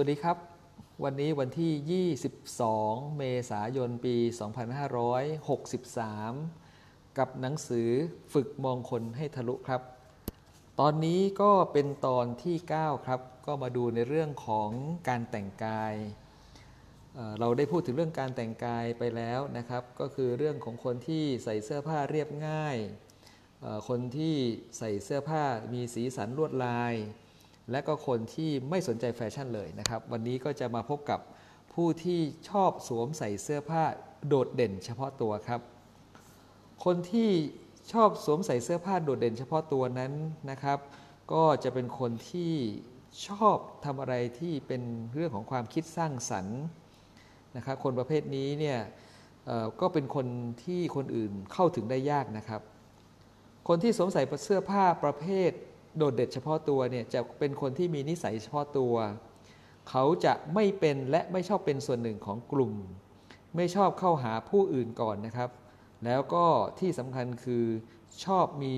วัสดีครับ วันนี้วันที่ 22 เมษายน ปี 2563 กับหนังสือฝึกมองคนให้ทะลุครับ ตอนนี้ก็เป็นตอนที่ 9 ครับ ก็มาดูในเรื่องของการแต่งกาย เราได้พูดถึงเรื่องการแต่งกายไปแล้วนะครับ ก็คือเรื่องของคนที่ใส่เสื้อผ้าเรียบง่าย คนที่ใส่เสื้อผ้ามีสีสันลวดลาย และก็คนที่ไม่สนใจแฟชั่นเลยนะครับ วันนี้ก็จะมาพบกับผู้ที่ชอบสวมใส่เสื้อผ้าโดดเด่นเฉพาะตัวครับ คนที่ชอบสวมใส่เสื้อผ้าโดดเด่นเฉพาะตัวนั้นนะครับ ก็จะเป็นคนที่ชอบทำอะไรที่เป็นเรื่องของความคิดสร้างสรรค์นะครับคนประเภทนี้เนี่ยก็เป็นคนที่คนอื่นเข้าถึงได้ยากนะครับ คนที่สวมใส่เสื้อผ้าประเภท โดดเด่นเฉพาะตัวเนี่ยจะเป็นคนที่มีนิสัยเฉพาะตัว เขาจะไม่เป็นและไม่ชอบเป็นส่วนหนึ่งของกลุ่ม ไม่ชอบเข้าหาผู้อื่นก่อนนะครับ แล้วก็ที่สำคัญคือชอบมี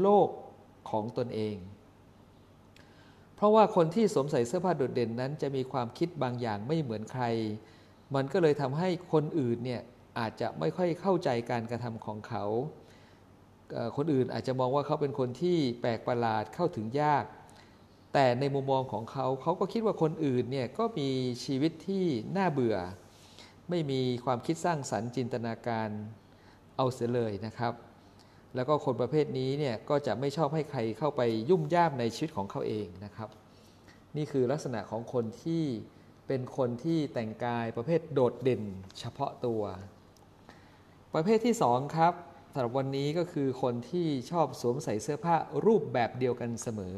โลกของตนเอง เพราะว่าคนที่สวมใส่เสื้อผ้าโดดเด่นนั้นจะมีความคิดบางอย่างไม่เหมือนใคร มันก็เลยทำให้คนอื่นเนี่ยอาจจะไม่ค่อยเข้าใจการกระทำของเขา คนอื่นอาจจะมองว่าเขาเป็นคนที่แปลกประหลาดเข้าถึงยาก แต่ในมุมมองของเขาเขาก็คิดว่าคนอื่นเนี่ยก็มีชีวิตที่น่าเบื่อ ไม่มีความคิดสร้างสรรค์จินตนาการเอาเสียเลยนะครับ แล้วก็คนประเภทนี้เนี่ยก็จะไม่ชอบให้ใครเข้าไปยุ่มย่ามในชีวิตของเขาเองนะครับ นี่คือลักษณะของคนที่เป็นคนที่แต่งกายประเภทโดดเด่นเฉพาะตัว ประเภทที่สองครับ สำหรับวันนี้ก็คือคนที่ชอบสวมใส่เสื้อผ้ารูปแบบเดียวกันเสมอ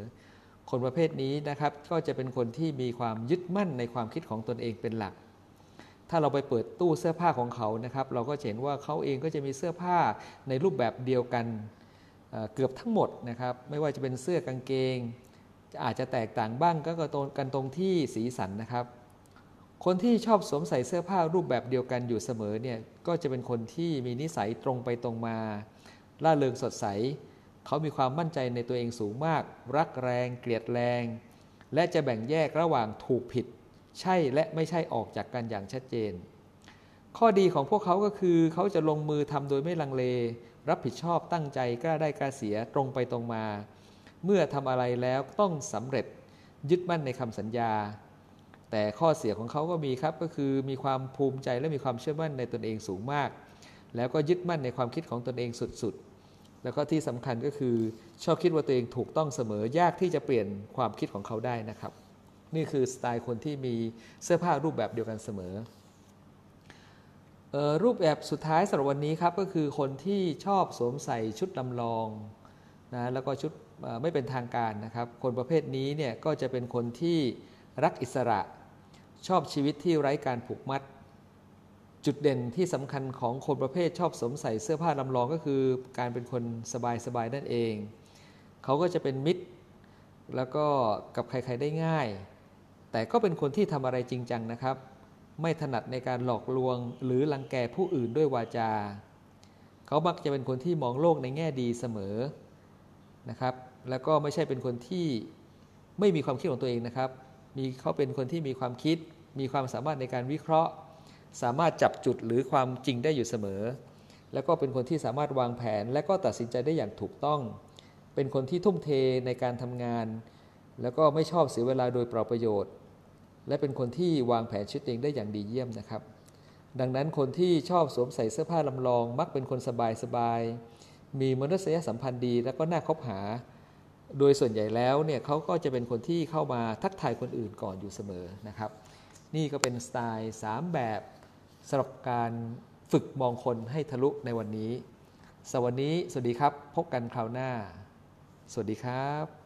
คนประเภทนี้นะครับก็จะเป็นคนที่มีความยึดมั่นในความคิดของตนเองเป็นหลัก ถ้าเราไปเปิดตู้เสื้อผ้าของเขานะครับ เราก็เห็นว่าเขาเองก็จะมีเสื้อผ้าในรูปแบบเดียวกันเเกือบทั้งหมดนะครับ ไม่ว่าจะเป็นเสื้อกางเกงอาจจะแตกต่างบ้างก็กันตรงที่สีสันนะครับ คนที่ชอบสวมใส่เสื้อผ้ารูปแบบเดียวกันอยู่เสมอเนี่ยก็จะเป็นคนที่มีนิสัยตรงไปตรงมาล่าเริงสดใส เขามีความมั่นใจในตัวเองสูงมาก รักแรง เกลียดแรง และจะแบ่งแยกระหว่างถูกผิด ใช่และไม่ใช่ออกจากกันอย่างชัดเจน ข้อดีของพวกเขาก็คือเขาจะลงมือทำโดยไม่ลังเล รับผิดชอบตั้งใจกล้าได้กล้าเสียตรงไปตรงมา เมื่อทำอะไรแล้วต้องสำเร็จยึดมั่นในคำสัญญา แต่ข้อเสียของเขาก็มีครับก็คือมีความภูมิใจและมีความเชื่อมั่นในตนเองสูงมาก แล้วก็ยึดมั่นในความคิดของตนเองสุดๆ แล้วก็ที่สำคัญก็คือชอบคิดว่าตัวเองถูกต้องเสมอยากที่จะเปลี่ยนความคิดของเขาได้นะครับ นี่คือสไตล์คนที่มีเสื้อผ้ารูปแบบเดียวกันเสมอเออรูปแบบสุดท้ายสำหรับวันนี้ครับก็คือคนที่ชอบสวมใส่ชุดลำลองนะแล้วก็ชุดไม่เป็นทางการนะครับ คนประเภทนี้เนี่ยก็จะเป็นคนที่รักอิสระ ชอบชีวิตที่ไร้การผูกมัด จุดเด่นที่สำคัญของคนประเภทชอบสวมใส่เสื้อผ้าลำลองก็คือ การเป็นคนสบายๆนั่นเอง เขาก็จะเป็นมิตร แล้วก็กับใครๆได้ง่าย แต่ก็เป็นคนที่ทำอะไรจริงจังนะครับ ไม่ถนัดในการหลอกลวง หรือลังแกผู้อื่นด้วยวาจา เขามักจะเป็นคนที่มองโลกในแง่ดีเสมอนะครับ แล้วก็ไม่ใช่เป็นคนที่ไม่มีความคิดของตัวเองนะครับ มีเขาเป็นคนที่มีความคิด มีความสามารถในการวิเคราะห์ สามารถจับจุดหรือความจริงได้อยู่เสมอ แล้วก็เป็นคนที่สามารถวางแผน และก็ตัดสินใจได้อย่างถูกต้อง เป็นคนที่ทุ่มเทในการทำงาน แล้วก็ไม่ชอบเสียเวลาโดยเปล่าประโยชน์ และเป็นคนที่วางแผนชีวิตเองได้อย่างดีเยี่ยมนะครับ ดังนั้นคนที่ชอบสวมใส่เสื้อผ้าลำลอง มักเป็นคนสบายๆมีมนุษยสัมพันธ์ดีและก็น่าคบหา โดยส่วนใหญ่แล้วเนี่ยเขาก็จะเป็นคนที่เข้ามาทักทายคนอื่นก่อนอยู่เสมอนะครับ นี่ก็เป็นสไตล์ 3 แบบสำหรับการฝึกมองคนให้ทะลุในวันนี้ สวัสดี สวัสดีครับ พบกันคราวหน้า สวัสดีครับ